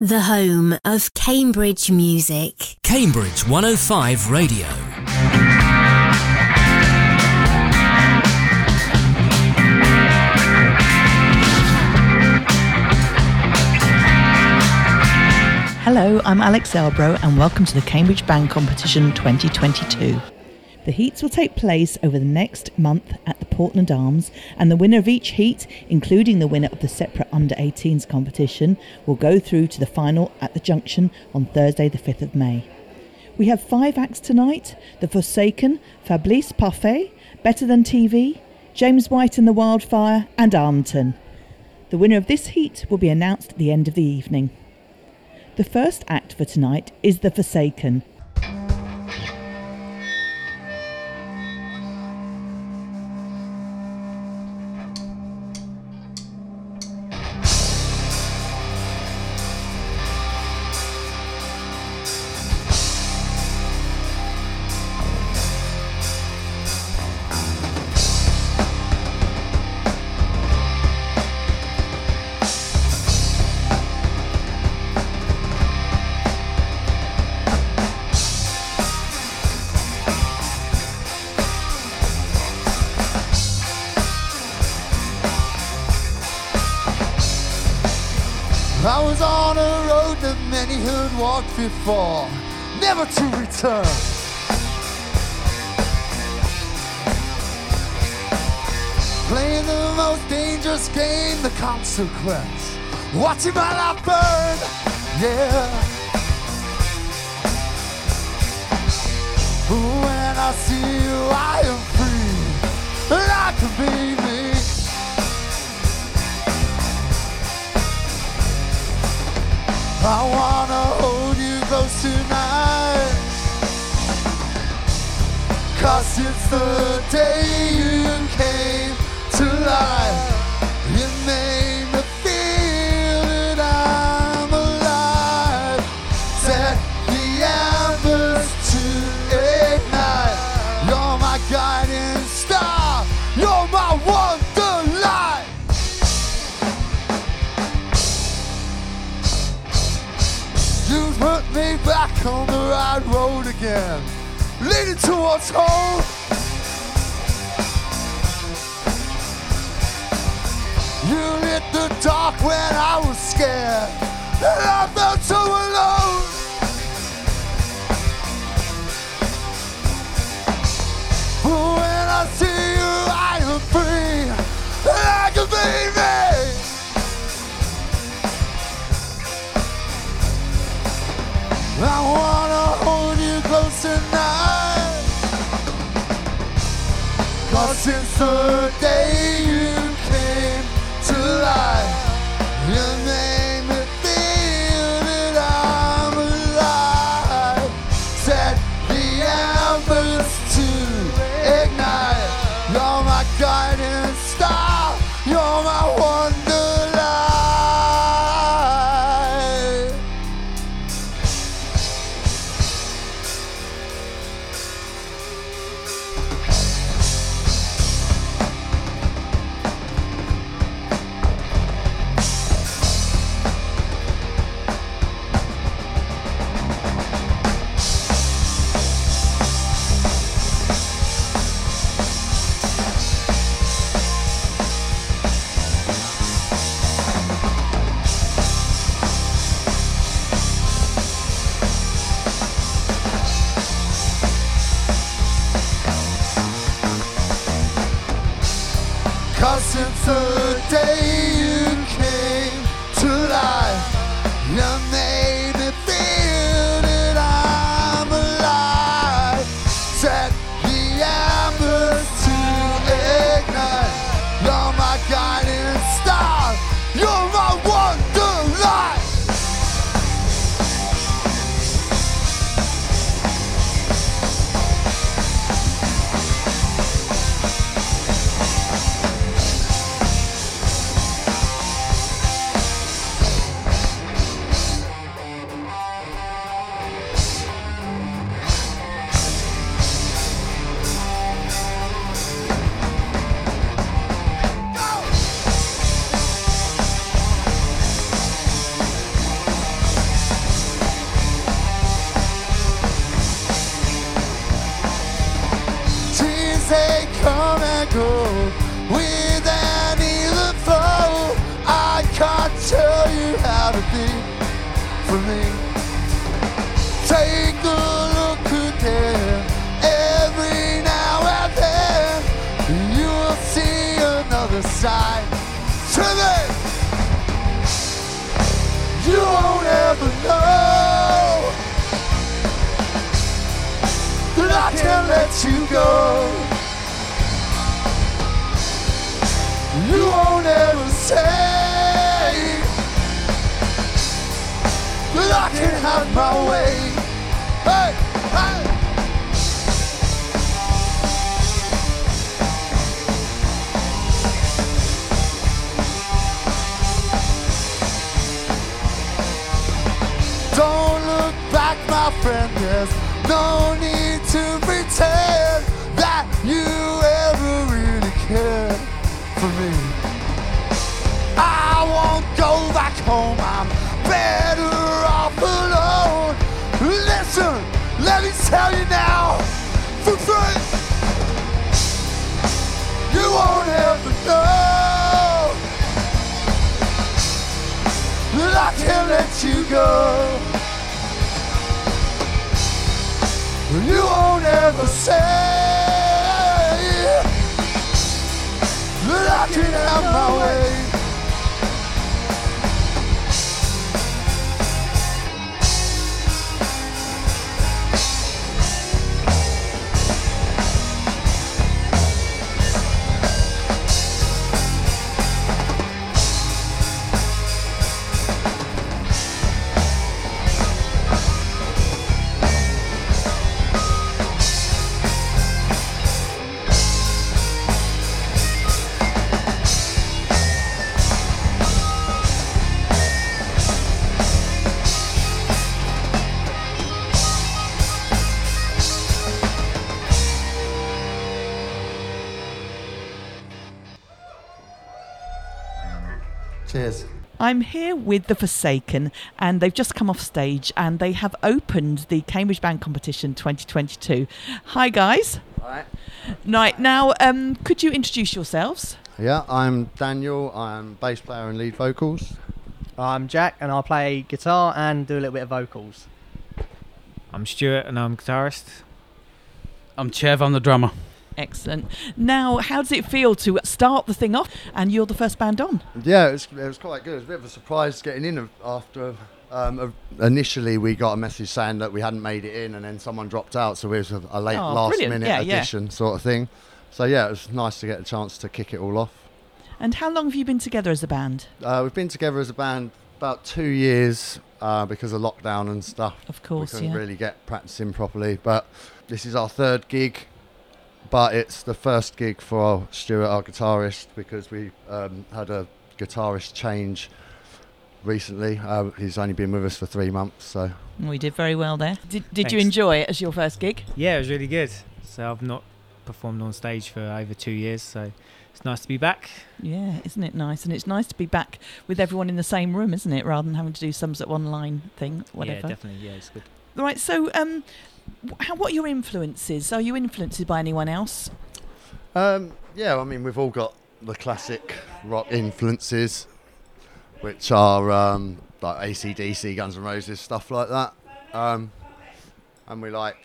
The home of Cambridge music. Cambridge 105 Radio. Hello, I'm Alex Elbro, and welcome to the Cambridge Band Competition 2022. The heats will take place over the next month at the Portland Arms, and the winner of each heat, including the winner of the separate under 18s competition, will go through to the final at the Junction on Thursday, the 5th of May. We have five acts tonight The Forsaken, Faiblesse Parfait, Better Than TV, James White and the Wildfire, and Armton. The winner of this heat will be announced at the end of the evening. The first act for tonight is The Forsaken. Before, never to return. Playing the most dangerous game, the consequence. Watching my life burn, yeah. When I see you, I am free, I can be me. I wanna hold tonight. Cause it's the day you came to life. Right road again, leading towards home. You lit the dark when I was scared, and I felt so alone. But when I see you, I am free, and I can be me. I close tonight. Cause since the day know that I can't let you go. You won't ever say that I can have my way. Hey, hey. Don't look back, my friend. There's no need to pretend that you ever really cared for me. I won't go back home. I'm better off alone. Listen, let me tell you now, for free. You won't ever know that I can't let you go. You won't ever say that I can have my way. I'm here with The Forsaken, and they've just come off stage and they have opened the Cambridge Band Competition 2022. Hi, guys. Alright. Right, now, um, could you introduce yourselves? Yeah, I'm Daniel. I'm bass player and lead vocals. I'm Jack, and I'll play guitar and do a little bit of vocals. I'm Stuart and I'm guitarist. I'm Chev, I'm the drummer. Excellent. Now, how does it feel to start the thing off and you're the first band on? Yeah, it was, it was quite good. It was a bit of a surprise getting in after. Um, initially, we got a message saying that we hadn't made it in, and then someone dropped out, so it was a, late Oh, last brilliant. minute Yeah, yeah. addition sort of thing. So yeah, it was nice to get a chance to kick it all off. And how long have you been together as a band? Uh, we've been together as a band about two years uh, because of lockdown and stuff. Of course, we couldn't yeah. really get practicing properly. But this is our third gig, but it's the first gig for Stuart, our guitarist, because we um, had a guitarist change recently. Uh, he's only been with us for three months, so We did very well there. Did, did you enjoy it as your first gig? Yeah, it was really good. So I've not performed on stage for over two years, so it's nice to be back. Yeah, isn't it nice? And it's nice to be back with everyone in the same room, isn't it? Rather than having to do some sort of online thing, whatever. Yeah, definitely. Yeah, it's good. Right. So, um, wh- how, what are your influences? Are you influenced by anyone else? Um, yeah, I mean, we've all got the classic rock influences, which are um, like ACDC, Guns N' Roses, stuff like that. Um, and we like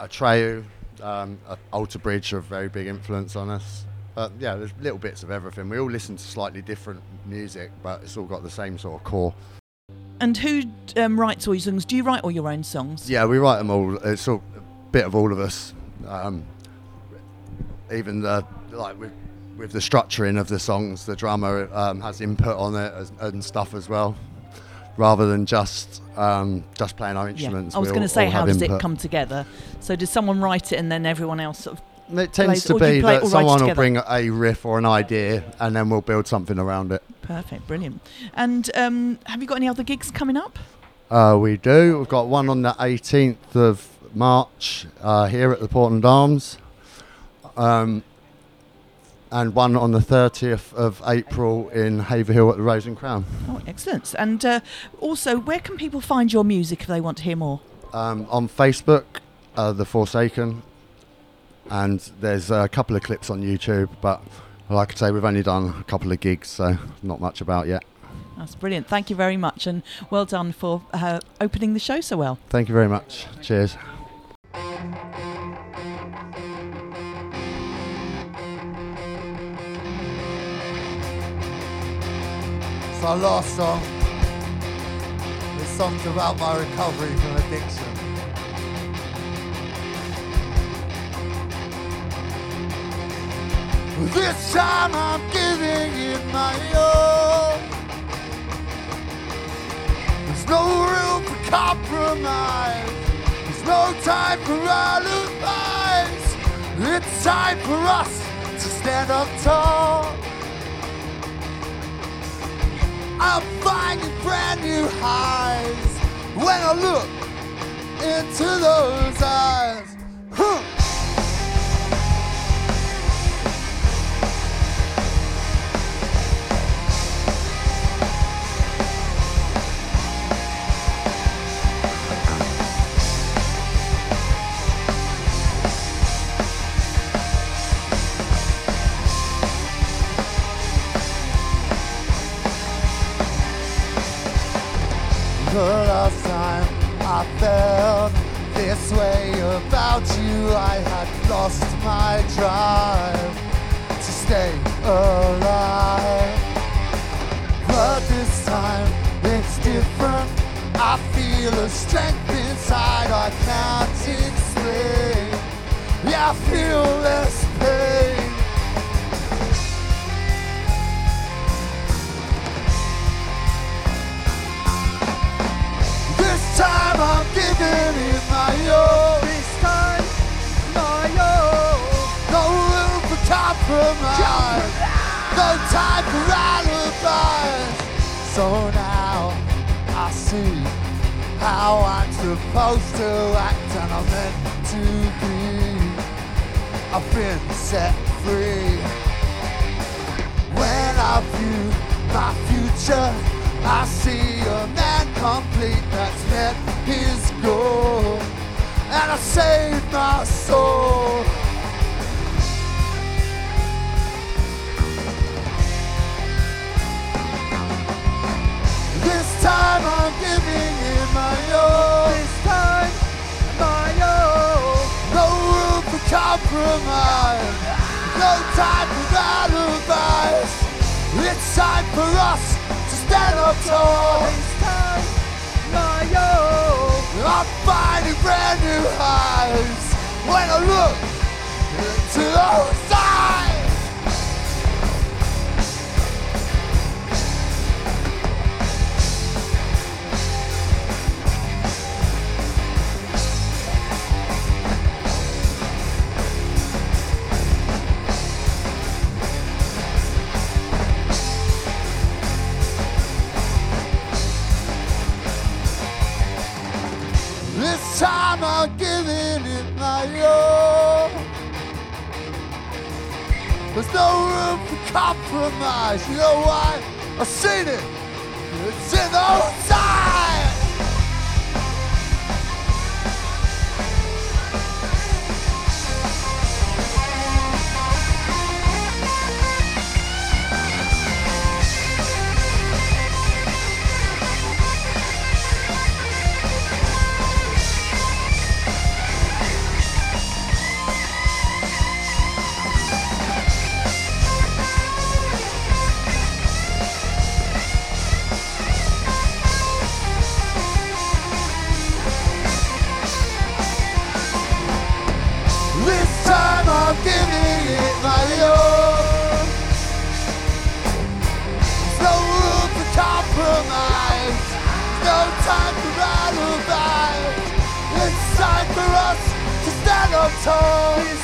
Atreyu, um, uh, Alter Bridge are a very big influence on us. But yeah, there's little bits of everything. We all listen to slightly different music, but it's all got the same sort of core. And who um, writes all your songs? Do you write all your own songs? Yeah, we write them all. It's all a bit of all of us. Um, even the like with with the structuring of the songs, the drummer um, has input on it as, and stuff as well, rather than just um, just playing our instruments. Yeah. I was going to say, how does it come together? So, does someone write it and then everyone else sort of? It tends plays- to or do you be that someone will bring a riff or an idea, and then we'll build something around it. Perfect, brilliant. And um, have you got any other gigs coming up? Uh, we do. We've got one on the 18th of March uh, here at the Portland Arms, um, and one on the 30th of April in Haverhill at the Rose and Crown. Oh, excellent. And uh, also, where can people find your music if they want to hear more? Um, on Facebook, uh, The Forsaken, and there's a couple of clips on YouTube, but like I say, we've only done a couple of gigs, so not much about yet. That's brilliant. Thank you very much, and well done for uh, opening the show so well. Thank you very much. Cheers. It's our last song. This song's about my recovery from addiction. This time I'm giving it my all. There's no room for compromise. There's no time for alibis. It's time for us to stand up tall. I'm finding brand new highs when I look into those eyes. Huh. My drive to stay alive. But this time it's different. I feel a strength inside I can't explain. Yeah, I feel less pain. This time I'm giving it my all. Compromise. No time for alibis. So now I see how I'm supposed to act and I'm meant to be. I've been set free. When I view my future, I see a man complete that's met his goal. And I saved my soul. This time I'm giving it my all. This time, my all. No room for compromise. No time for alibis. It's time for us to stand up tall. This time, my all. I'm finding brand new highs when I look into those no room for compromise. You know why? I've seen it. It's in those eyes. Stand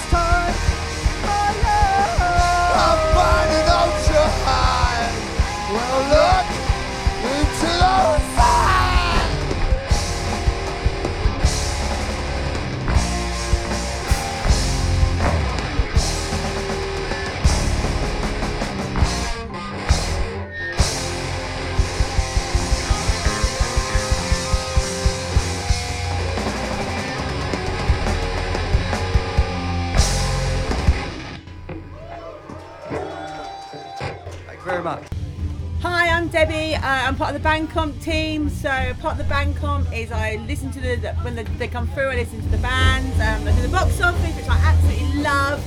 band comp team. So part of the band comp is I listen to the when the, they come through. I listen to the bands. Um, I do the box office, which I absolutely love.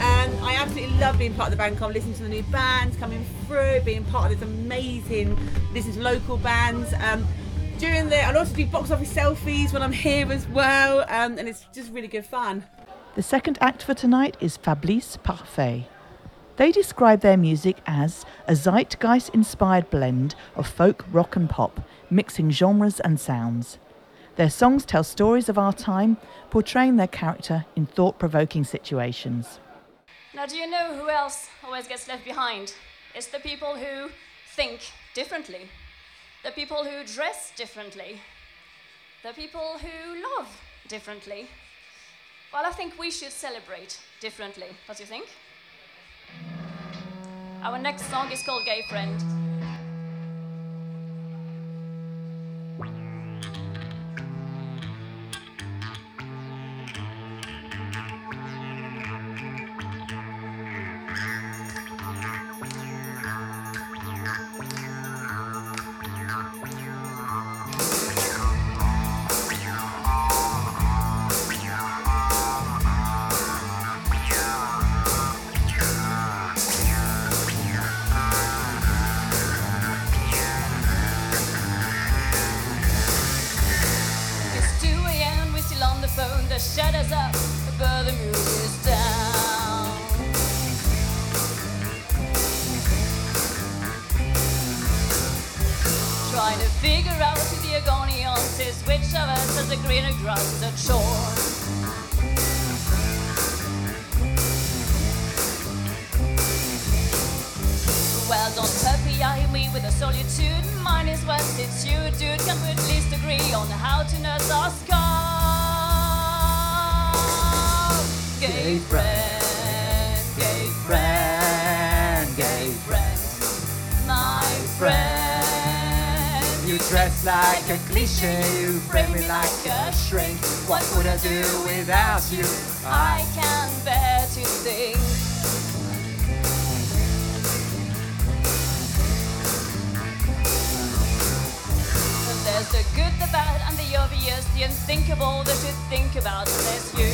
And I absolutely love being part of the band comp, listening to the new bands coming through, being part of this amazing, listening to local bands. Um, during the, I also do box office selfies when I'm here as well, um, and it's just really good fun. The second act for tonight is Faiblesse Parfait. They describe their music as a zeitgeist inspired blend of folk, rock, and pop, mixing genres and sounds. Their songs tell stories of our time, portraying their character in thought provoking situations. Now, do you know who else always gets left behind? It's the people who think differently, the people who dress differently, the people who love differently. Well, I think we should celebrate differently. What do you think? Our next song is called Gay Friend. The good, the bad, and the obvious, the unthinkable that you think about. There's you.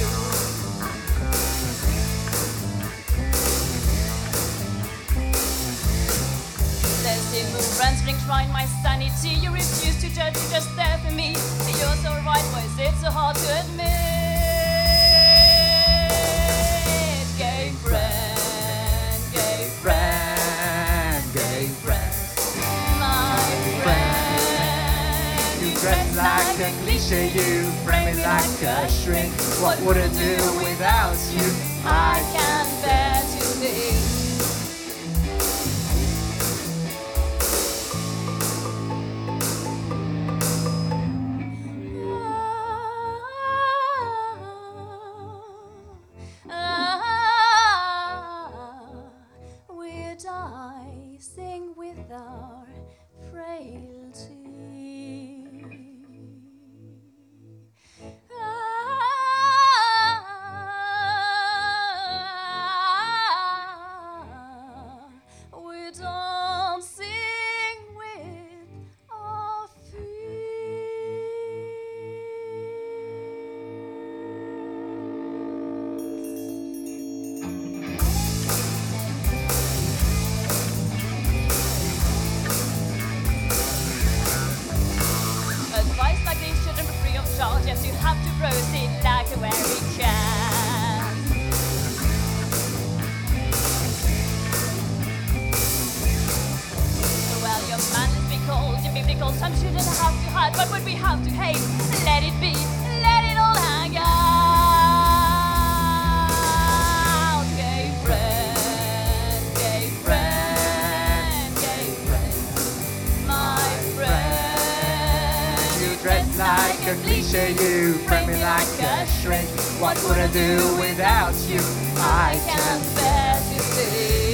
There's the movements trying my sanity. You refuse to judge, you're just there for me. You're so right, boys, it's so hard to admit. Cliche, you frame me like a shrink. What would I do without you? I can't bear to think. Ah, ah, ah, ah, we're dicing with our frailty. Be cold, your biblical time shouldn't have to hide. What would we have to hate? Let it be, let it all hang out. Gay friend, gay friend, gay friend, my friend. You dress like a cliche, you frame me like a shrink. What would I do without you? I can't bear to think.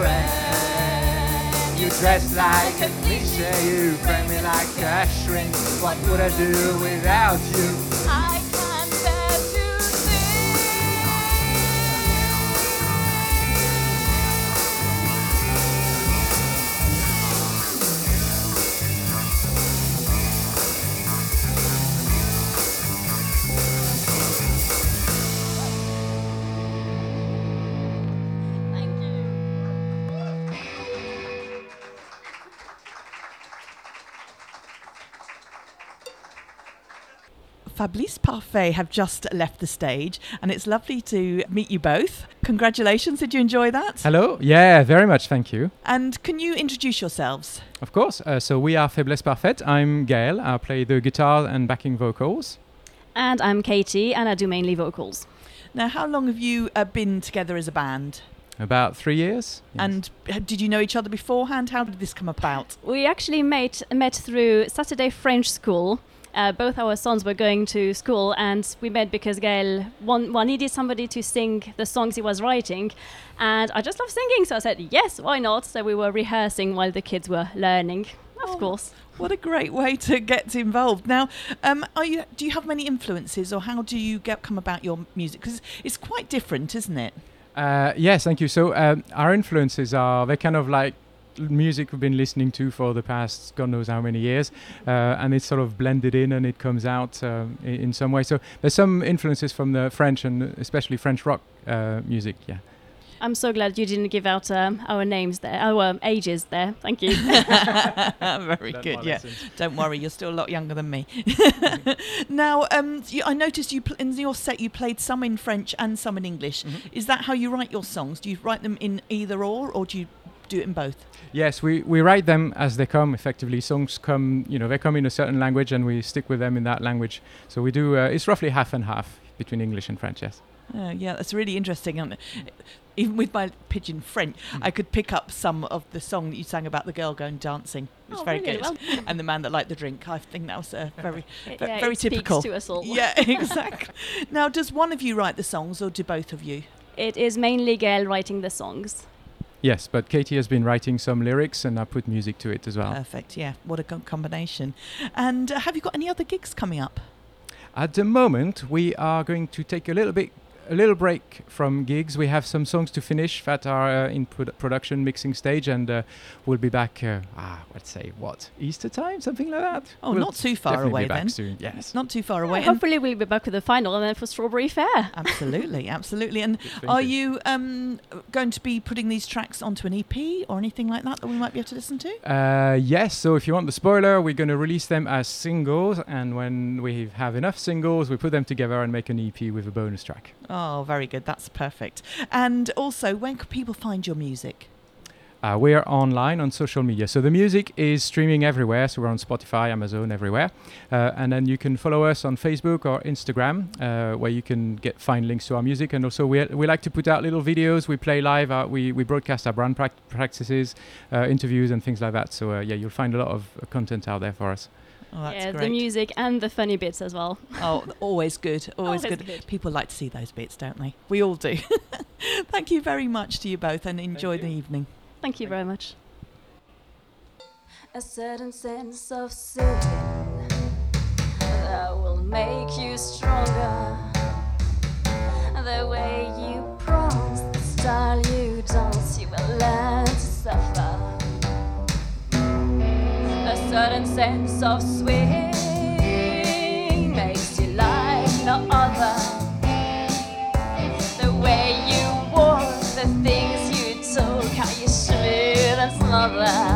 Friend. You dress like a cliche, you frame me like a shrink. What would I do without you? Faiblesse Parfait have just left the stage, and it's lovely to meet you both. Congratulations! Did you enjoy that? Hello. Yeah, very much. Thank you. And can you introduce yourselves? Of course. Uh, so we are Faiblesse Parfaite. I'm Gael. I play the guitar and backing vocals. And I'm Katie, and I do mainly vocals. Now, how long have you uh, been together as a band? About three years. yes. And uh, did you know each other beforehand? How did this come about? We actually met, met through Saturday French school. Uh, both our sons were going to school, and we met because Gael one, one needed somebody to sing the songs he was writing. And I just love singing, so I said, yes, why not? So we were rehearsing while the kids were learning, of Oh, course. What a great way to get involved. Now, um, are you? Do you have many influences, or how do you get come about your music? Because it's quite different, isn't it? Uh, yes, thank you. So um, our influences are they're kind of like l- music we've been listening to for the past God knows how many years, uh, and it's sort of blended in and it comes out um, in, in some way. So there's some influences from the French and especially French rock uh, music. Yeah. I'm so glad you didn't give out um, our names there, our ages there. Thank you. Very Learned good. Yeah. lessons. Don't worry, you're still a lot younger than me. now, um, you, I noticed you pl- in your set you played some in French and some in English. Mm-hmm. Is that how you write your songs? Do you write them in either or, or do you do it in both? Yes, we, we write them as they come. Effectively, songs come, you know, they come in a certain language, and we stick with them in that language. So we do. Uh, it's roughly half and half between English and French. Yes. Oh, yeah, that's really interesting. And even with my pigeon French, Mm. I could pick up some of the song that you sang about the girl going dancing. It was Oh, very really? good. Well- and the man that liked the drink. I think that was uh, very, It- ve- yeah, very it typical. to us all. Yeah, exactly. now, does one of you write the songs, or do both of you? it is mainly Gael writing the songs. Yes, but Katie has been writing some lyrics, and I put music to it as well. Perfect. Yeah, what a co- combination. And uh, have you got any other gigs coming up? At the moment, we are going to take a little bit, a little break from gigs. We have some songs to finish that are uh, in produ- production mixing stage, and uh, we'll be back. Uh, ah, let's say what Easter time, something like that. Oh, We'll not too far definitely away be back then. Soon. Yes. Not too far Yeah, away. and- hopefully, we'll be back with the final and then for Strawberry Fair. absolutely, absolutely. And are you um, going to be putting these tracks onto an EP or anything like that that we might be able to listen to? Uh, yes, so if you want the spoiler, we're going to release them as singles, and when we have enough singles, we put them together and make an EP with a bonus track. Oh, very good. That's perfect. And also, when can people find your music? Uh, we're online on social media. So the music is streaming everywhere. So we're on Spotify, Amazon, everywhere. Uh, and then you can follow us on Facebook or Instagram, uh, where you can get find links to our music. And also, we, we like to put out little videos. We play live. Uh, we, we broadcast our brand prac- practices, uh, interviews, and things like that. So uh, yeah, you'll find a lot of content out there for us. Oh, that's yeah, great. the music and the funny bits as well. Oh, always good. Always, Always good. good. People like to see those bits, don't they? We all do. Thank you very much to you both and enjoy the evening. Thank you very much. a certain sense of soothing that will make you stronger. The way you prance, the style you dance, you will learn certain sense of swing makes you like no other. The way you walk, the things you talk, how you smooth and smother.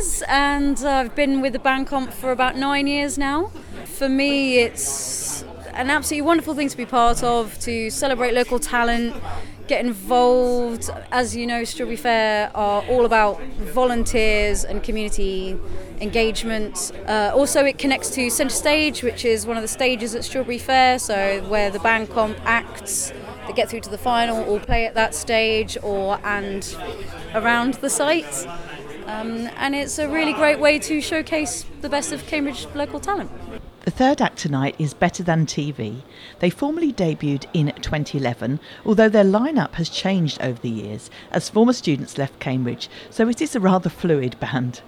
I'm and uh, I've been with the band comp for about nine years now. For me, it's an absolutely wonderful thing to be part of, to celebrate local talent, get involved. As you know, Strawberry Fair are all about volunteers and community engagement. Uh, also, it connects to Centre Stage, which is one of the stages at Strawberry Fair, so where the band comp acts that get through to the final or play at that stage or and around the site. Um, and it's a really great way to showcase the best of Cambridge local talent. The third act tonight is Better Than TV. They formally debuted in 2011, although their lineup has changed over the years as former students left Cambridge, so it is a rather fluid band.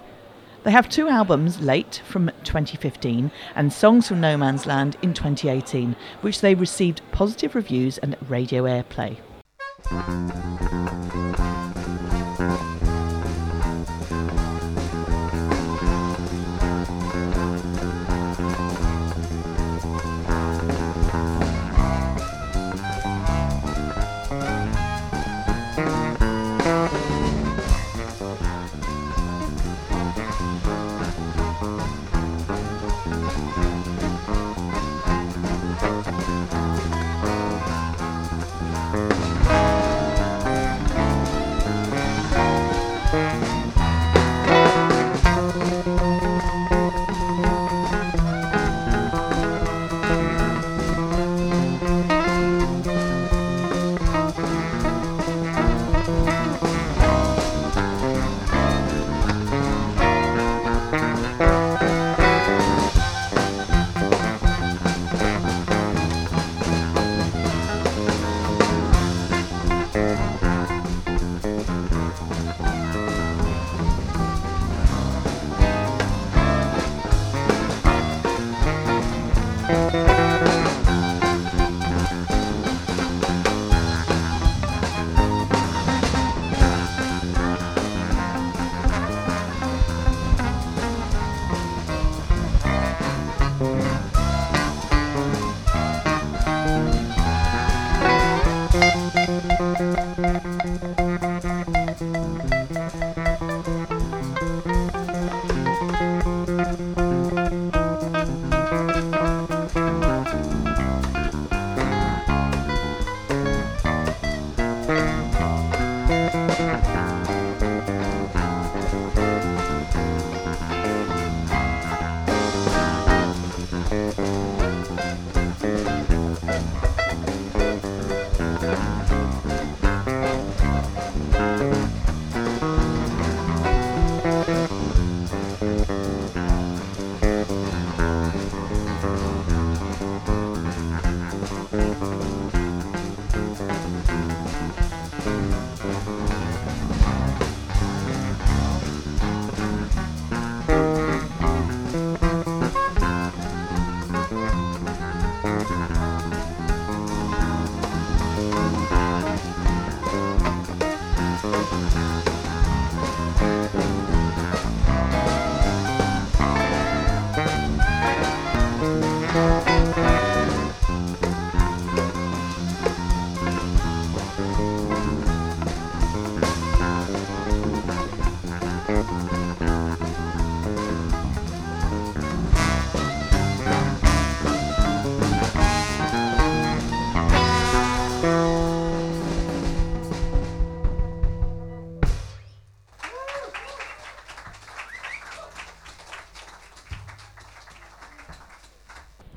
They have two albums, Late from 2015 and Songs from No Man's Land in 2018, which they received positive reviews and radio airplay.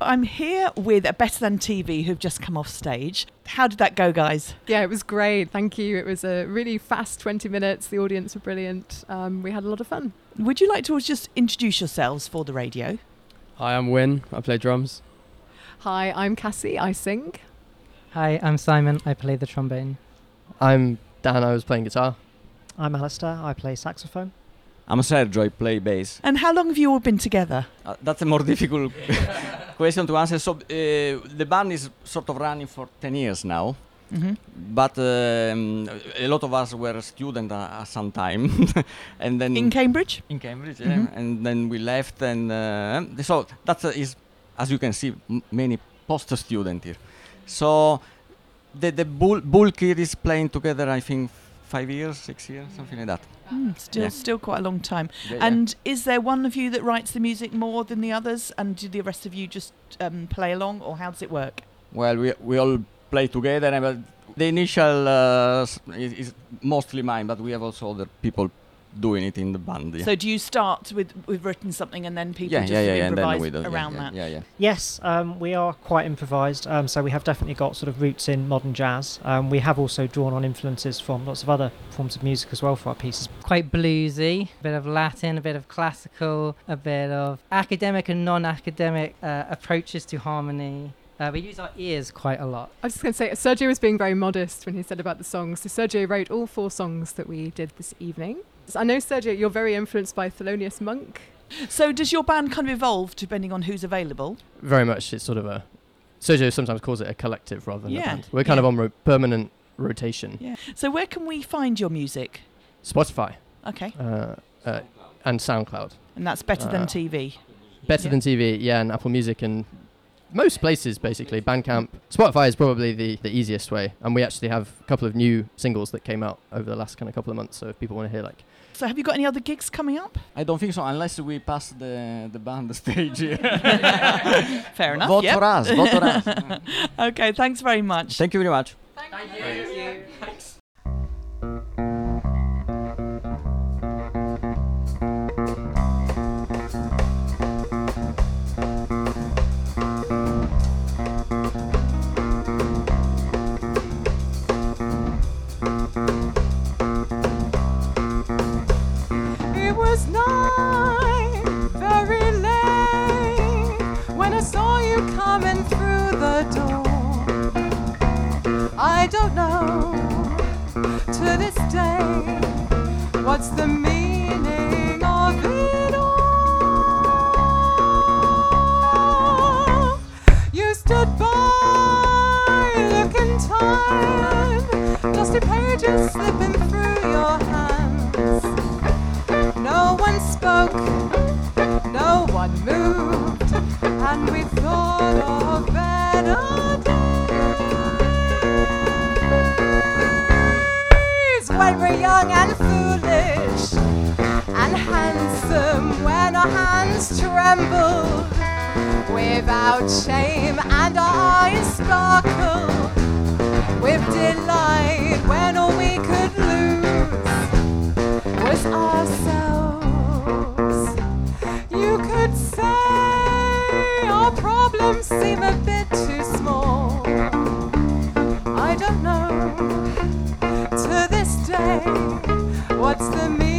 I'm here with a Better Than TV who've just come off stage. How did that go, guys? Yeah, it was great. Thank you. It was a really fast 20 minutes. The audience were brilliant. Um, we had a lot of fun. Would you like to just introduce yourselves for the radio? Hi, I'm Win. I play drums. Hi, I'm Cassie. I sing. Hi, I'm Simon. I play the trombone. I'm Dan. I was playing guitar. I'm Alistair. I play saxophone. I'm Sergio. I play bass. And how long have you all been together? Uh, that's a more difficult question to answer. So uh, the band is sort of running for 10 years now. Mhm. But um, a lot of us were students uh, at some time, and then In Cambridge? In Cambridge, yeah. Mhm. And then we left, and uh, so that uh, is, as you can see, m- many post student here. So the the bull, bull kid is playing together. I think five years, six years, something like that. Mm, still, Yeah. still quite a long time. Yeah, yeah. and is there one of you that writes the music more than the others, and do the rest of you just um, play along, or how does it work? Well, we we all play together, and the initial uh, is, is mostly mine, but we have also other people doing it in the band. Yeah. So do you start with with written something, and then people Yeah, just yeah, yeah, yeah, then improvise we do- around yeah, that? yeah, yeah. Yes, um, we are quite improvised. Um, so we have definitely got sort of roots in modern jazz. Um, we have also drawn on influences from lots of other forms of music as well for our pieces. Quite bluesy, a bit of Latin, a bit of classical, a bit of academic and non academic uh, approaches to harmony. Uh, we use our ears quite a lot. I was just going to say, Sergio was being very modest when he said about the songs. So Sergio wrote all four songs that we did this evening. So I know, Sergio, you're very influenced by Thelonious Monk. So does your band kind of evolve depending on who's available? Very much. It's sort of a. Sergio sometimes calls it a collective rather than Yeah, a band. We're kind yeah. of on ro- permanent rotation. Yeah. So where can we find your music? Spotify. Okay. Uh, uh, and SoundCloud. And that's better than Uh, TV. Better Yeah. than TV, yeah, and Apple Music and most places basically. Bandcamp, Spotify is probably the, the easiest way, and we actually have a couple of new singles that came out over the last kind of couple of months. So if people want to hear like, So have you got any other gigs coming up? I don't think so, unless we pass the the band stage. Fair enough. Vote yep. for us. Vote for us. okay. Thanks very much. Thank you very much. It I don't know to this day what's the meaning handsome when our hands tremble without shame and our eyes sparkle with delight when all we could lose was ourselves. You could say our problems seem a bit too small. I don't know to this day what's the meaning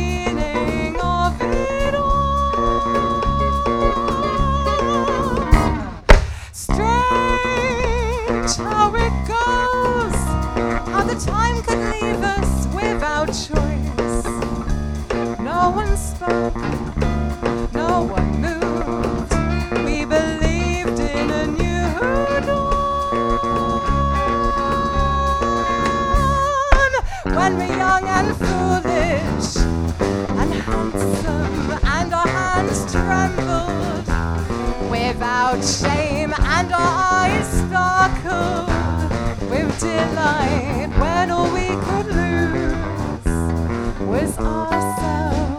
without shame, and our eyes sparkled with delight when all we could lose was ourselves.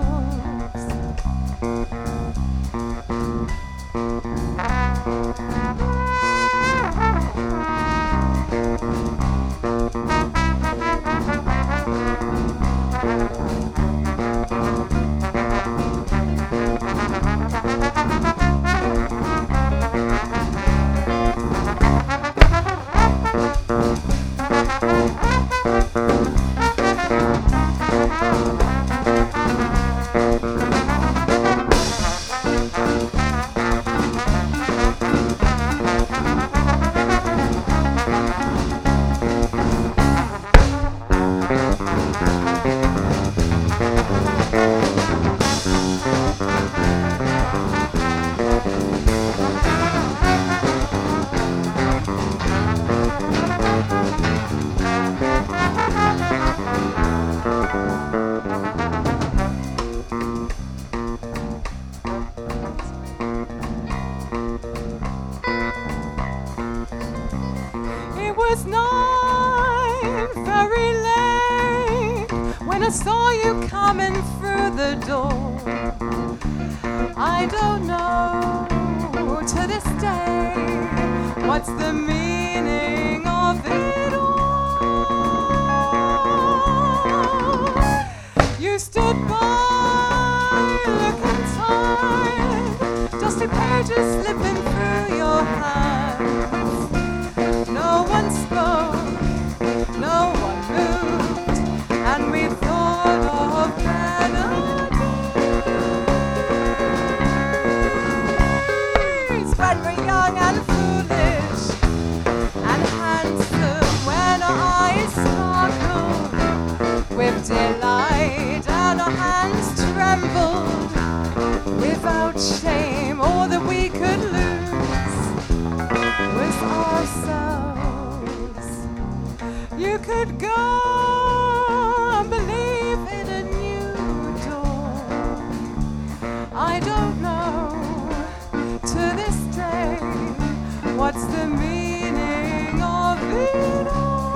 What's the meaning of it all.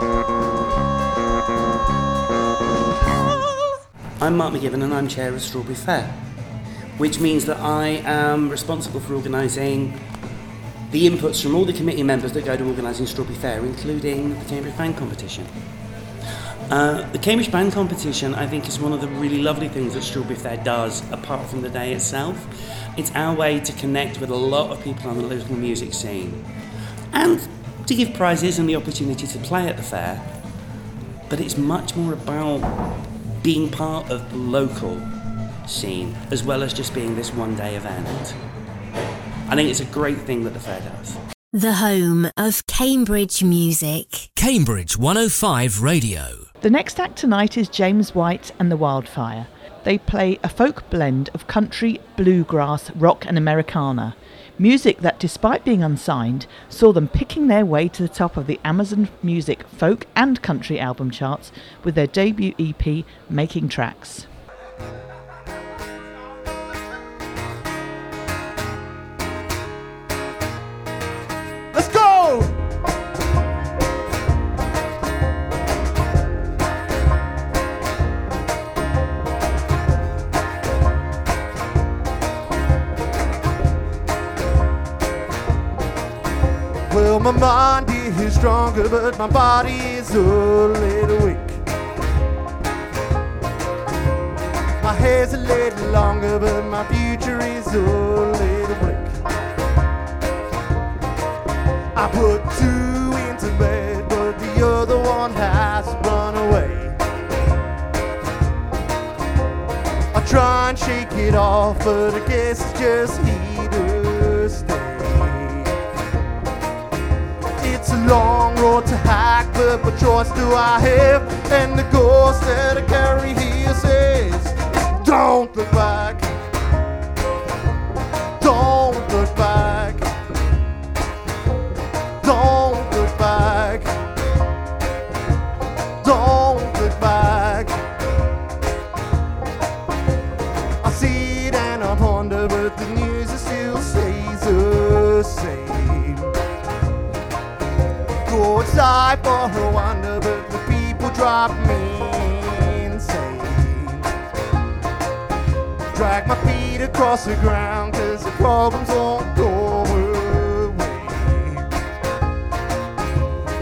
I'm Mark McGiven and I'm chair of Strawberry Fair, which means that I am responsible for organising the inputs from all the committee members that go to organising Strawberry Fair, including the Cambridge Band Competition. Uh, the Cambridge Band Competition, I think, is one of the really lovely things that Strawberry Fair does, apart from the day itself. It's our way to connect with a lot of people on the local music scene and to give prizes and the opportunity to play at the fair. But it's much more about being part of the local scene as well as just being this one day event. I think it's a great thing that the fair does. The home of Cambridge music. Cambridge 105 Radio. The next act tonight is James White and the Wildfire. They play a folk blend of country, bluegrass, rock, and Americana. Music that, despite being unsigned, saw them picking their way to the top of the Amazon Music folk and country album charts with their debut EP, Making Tracks. My mind is stronger, but my body is a little weak. My hair's a little longer, but my future is a little bleak. I put two into bed, but the other one has run away. I try and shake it off, but I guess it's just here but what choice do I have? And the ghost that I carry here says, Don't look back. Outside for a wander, but the people drive me insane. Drag my feet across the ground, cause the problems won't go away.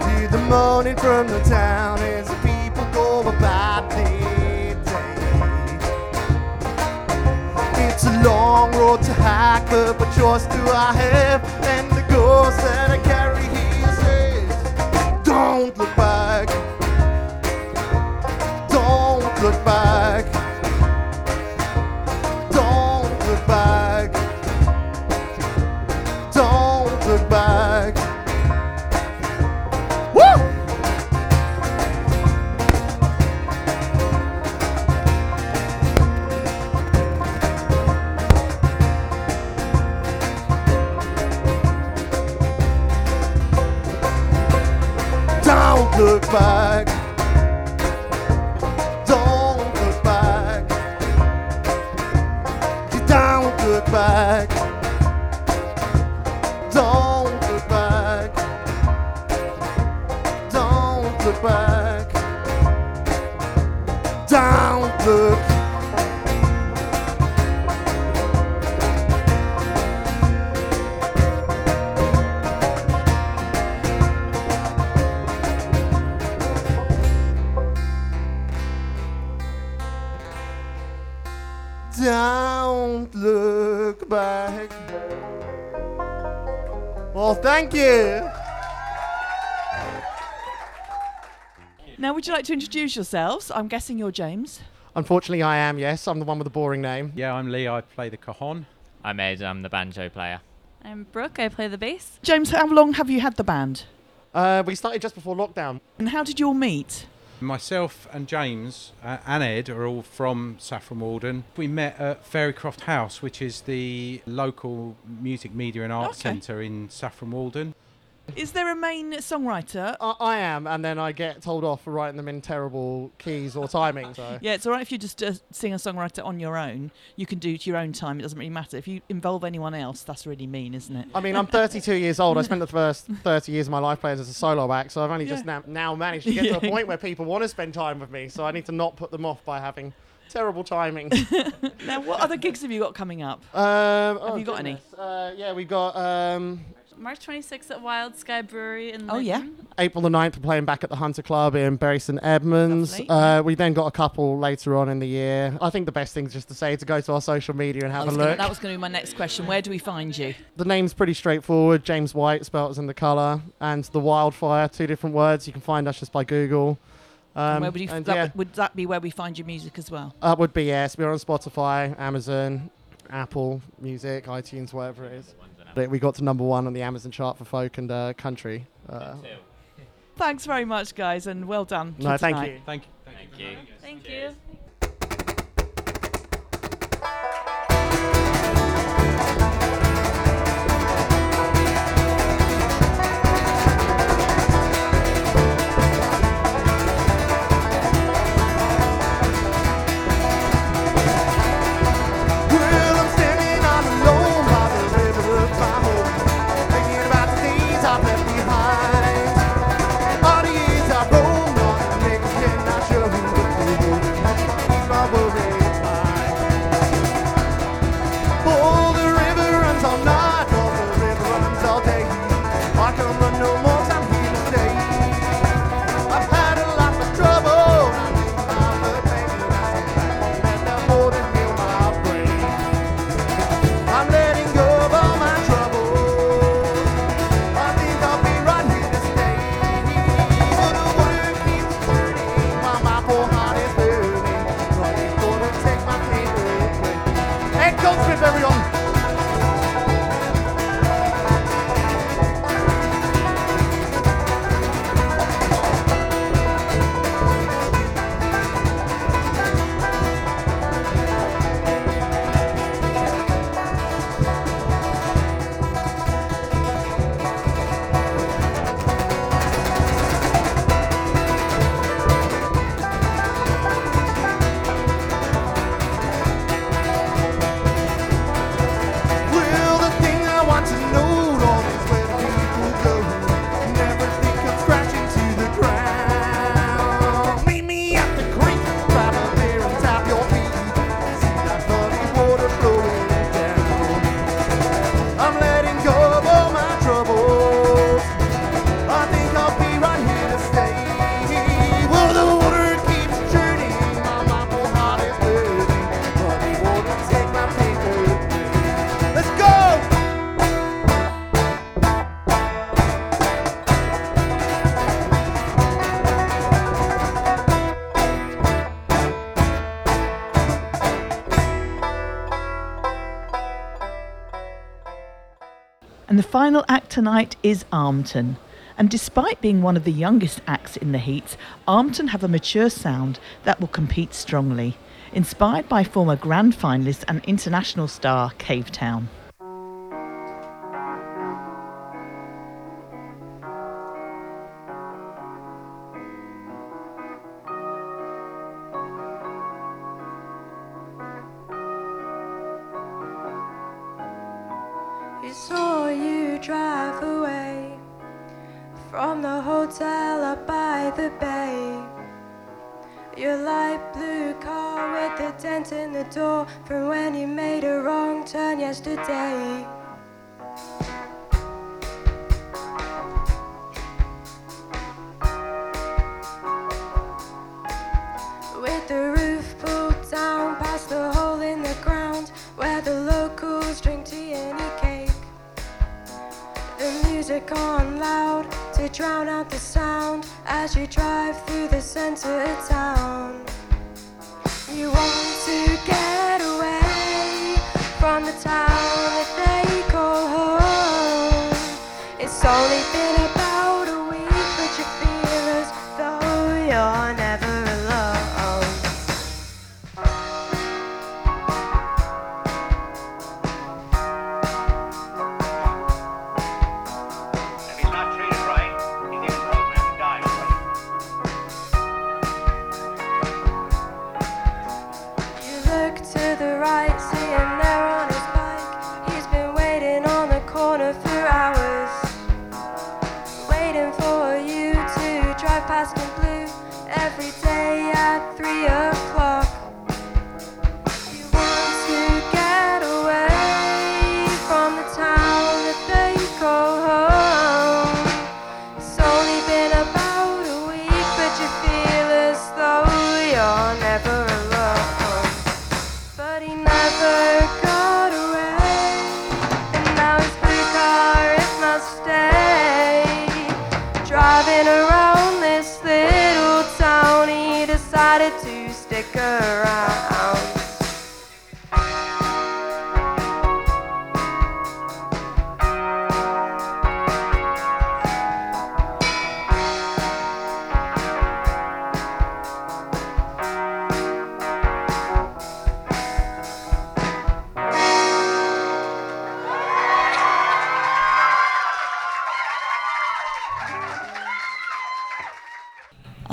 Hear the moaning from the town as the people go about their day. It's a long road to hike, but what choice do I have? And the ghost that I Don't look back. Don't look back. Don't look back. Woo! Don't look back. Back. Don't look back. Don't look back. Don't look. Thank you. Now, would you like to introduce yourselves? I'm guessing you're James. Unfortunately, I am, yes. I'm the one with the boring name. Yeah, I'm Lee. I play the cajon. I'm Ed. I'm the banjo player. I'm Brooke. I play the bass. James, how long have you had the band? Uh, we started just before lockdown. And how did you all meet? Myself and James uh, and Ed are all from Saffron Walden. We met at Fairycroft House, which is the local music, media, and arts Okay. centre in Saffron Walden. Is there a main songwriter? I, I am, and then I get told off for writing them in terrible keys or timing. So Yeah, it's all right if you just uh, sing a songwriter on your own. You can do it to your own time. It doesn't really matter. If you involve anyone else, that's really mean, isn't it? I mean, I'm 32 years old. I spent the first 30 years of my life playing as a solo act, so I've only just Yeah. now, managed to get to a point where people want to spend time with me. So I need to not put them off by having terrible timing. now, what other gigs have you got coming up? Um, have oh, you got goodness. Uh, yeah, we've got um, March 26th at Wild Sky Brewery in Oh, yeah? April the 9th, we're playing back at the Hunter Club in Bury St Edmunds. Uh, we then got a couple later on in the year. I think the best thing is just to say to go to our social media and have a was gonna- look. that was going to be my next question. Where do we find you? The name's pretty straightforward. James White, spelt as in the colour, and the Wildfire, two different words. You can find us just by Google. Um, where would, you, and that, yeah, would- would that be where we find your music as well? that would be yes. We're on Spotify, Amazon, Apple Music, iTunes, whatever it is. But we got to number one on the Amazon chart for folk and uh, country. Uh, Thanks very much, guys, and well done. No, for thank tonight. you. Thank you. Thank you. Thank you. Final act tonight is Armton. And despite being one of the youngest acts in the heats, Armton have a mature sound that will compete strongly. Inspired by former grand finalist and international star Cavetown. Your light blue car with the dent in the door from when you made a wrong turn yesterday. With the roof pulled down past the hole in the ground where the locals drink tea and eat cake. The music on loud to drown out the sound as you drive through the center of town. You want to get decided to stick around.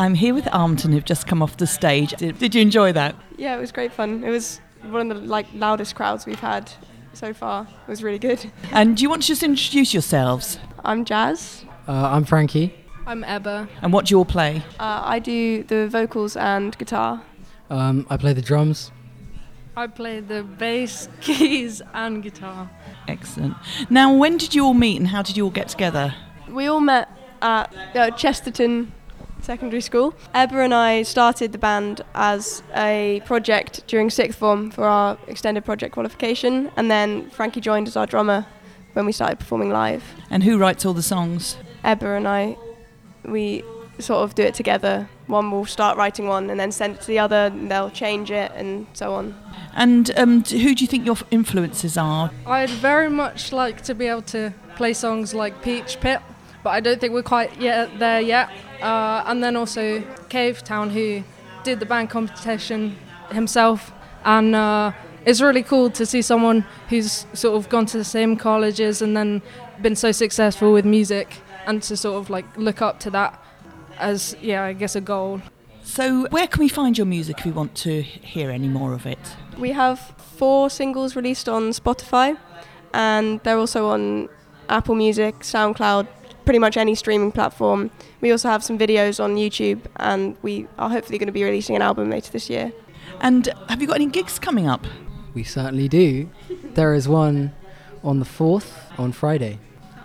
I'm here with Armton, who've just come off the stage. Did, did you enjoy that? Yeah, it was great fun. It was one of the like loudest crowds we've had so far. It was really good. And do you want to just introduce yourselves? I'm Jazz. Uh, I'm Frankie. I'm Ebba. And what do you all play? Uh, I do the vocals and guitar. Um, I play the drums. I play the bass, keys, and guitar. Excellent. Now, when did you all meet and how did you all get together? We all met at uh, Chesterton Secondary School. Ebba and I started the band as a project during sixth form for our extended project qualification, and then Frankie joined as our drummer when we started performing live. And who writes all the songs? Ebba and I, we sort of do it together. One will start writing one and then send it to the other, and they'll change it and so on. And um, who do you think your influences are? I'd very much like to be able to play songs like Peach Pit, but I don't think we're quite yet there yet. Uh, and then also Cavetown, who did the band competition himself, and uh, it's really cool to see someone who's sort of gone to the same colleges and then been so successful with music, and to sort of like look up to that as yeah, I guess a goal. So, where can we find your music if we want to hear any more of it? We have four singles released on Spotify, and they're also on Apple Music, SoundCloud, pretty much any streaming platform. We also have some videos on YouTube, and we are hopefully going to be releasing an album later this year. And have you got any gigs coming up? We certainly do. There is one on the 4th on Friday.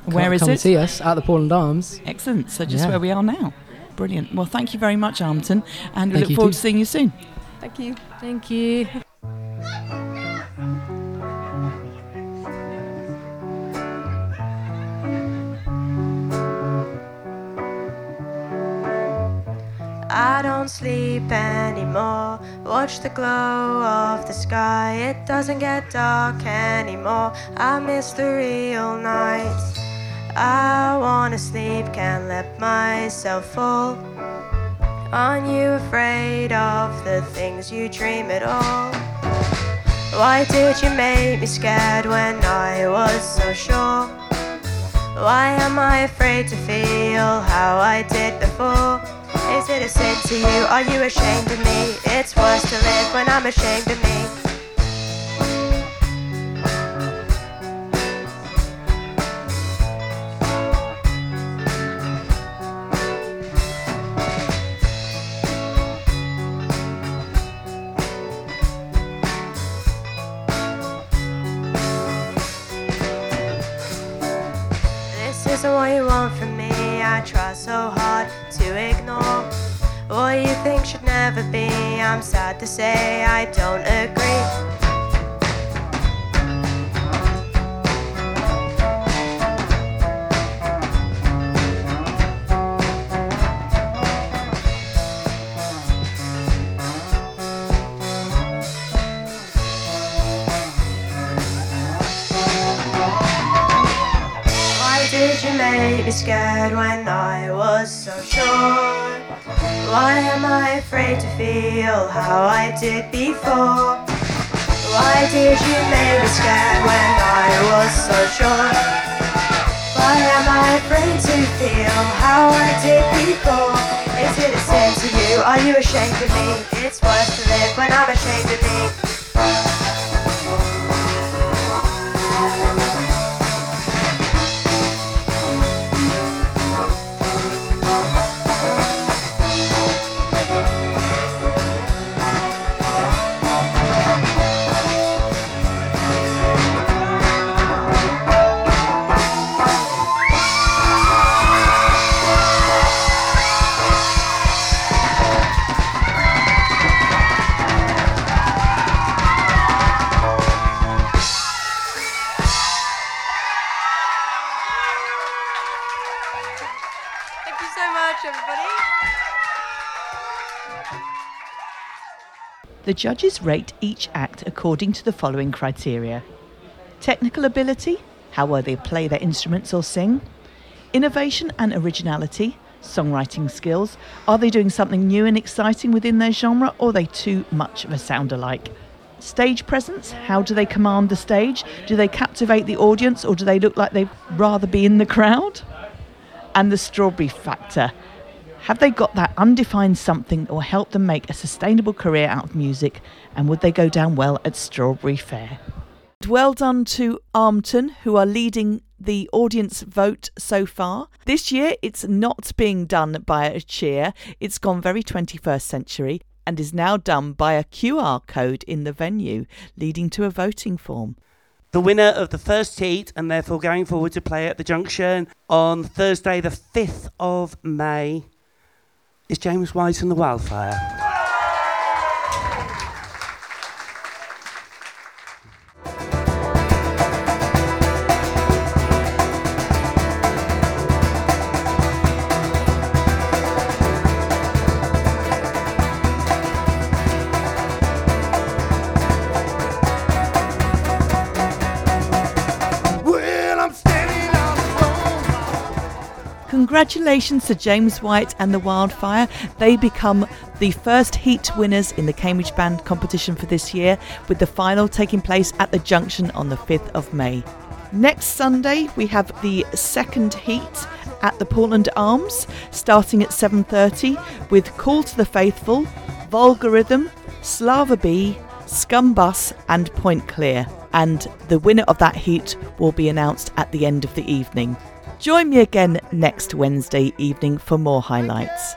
Where come, is come it? and see us at the Portland Arms. Excellent. So, just Yeah. where we are now. Brilliant. Well, thank you very much, Armton, and we Thank look forward too. to seeing you soon. Thank you. Thank you. I don't sleep anymore. Watch the glow of the sky. It doesn't get dark anymore. I miss the real nights. I wanna sleep, can't let myself fall. Aren't you afraid of the things you dream at all? Why did you make me scared when I was so sure? Why am I afraid to feel how I did before? Is it a sin to you? Are you ashamed of me? It's worse to live when I'm ashamed of me. Think should never be. I'm sad to say I don't agree. Why did you make me scared when I was so sure? Why am I afraid to feel how I did before? Why did you make me scared when I was so sure? Why am I afraid to feel how I did before? Is it a sin to you? Are you ashamed of me? It's worse to live when I'm ashamed of me. The judges rate each act according to the following criteria technical ability, how well they play their instruments or sing, innovation and originality, songwriting skills, are they doing something new and exciting within their genre, or are they too much of a sound alike? Stage presence, how do they command the stage? Do they captivate the audience, or do they look like they'd rather be in the crowd? And the strawberry factor, have they got that undefined something that will help them make a sustainable career out of music? And would they go down well at Strawberry Fair? Well done to Armton, who are leading the audience vote so far. This year, it's not being done by a cheer, it's gone very 21st century and is now done by a QR code in the venue, leading to a voting form. The winner of the first heat, and therefore going forward to play at the Junction on Thursday, the 5th of May, is James White and the Wildfire. Congratulations to James White and the Wildfire. They become the first heat winners in the Cambridge Band competition for this year, with the final taking place at the Junction on the 5th of May. Next Sunday, we have the second heat at the Portland Arms, starting at 7:30, with Call to the Faithful, Vulgarism, Slava B, Scumbus, and Point Clear. And the winner of that heat will be announced at the end of the evening. Join me again next Wednesday evening for more highlights.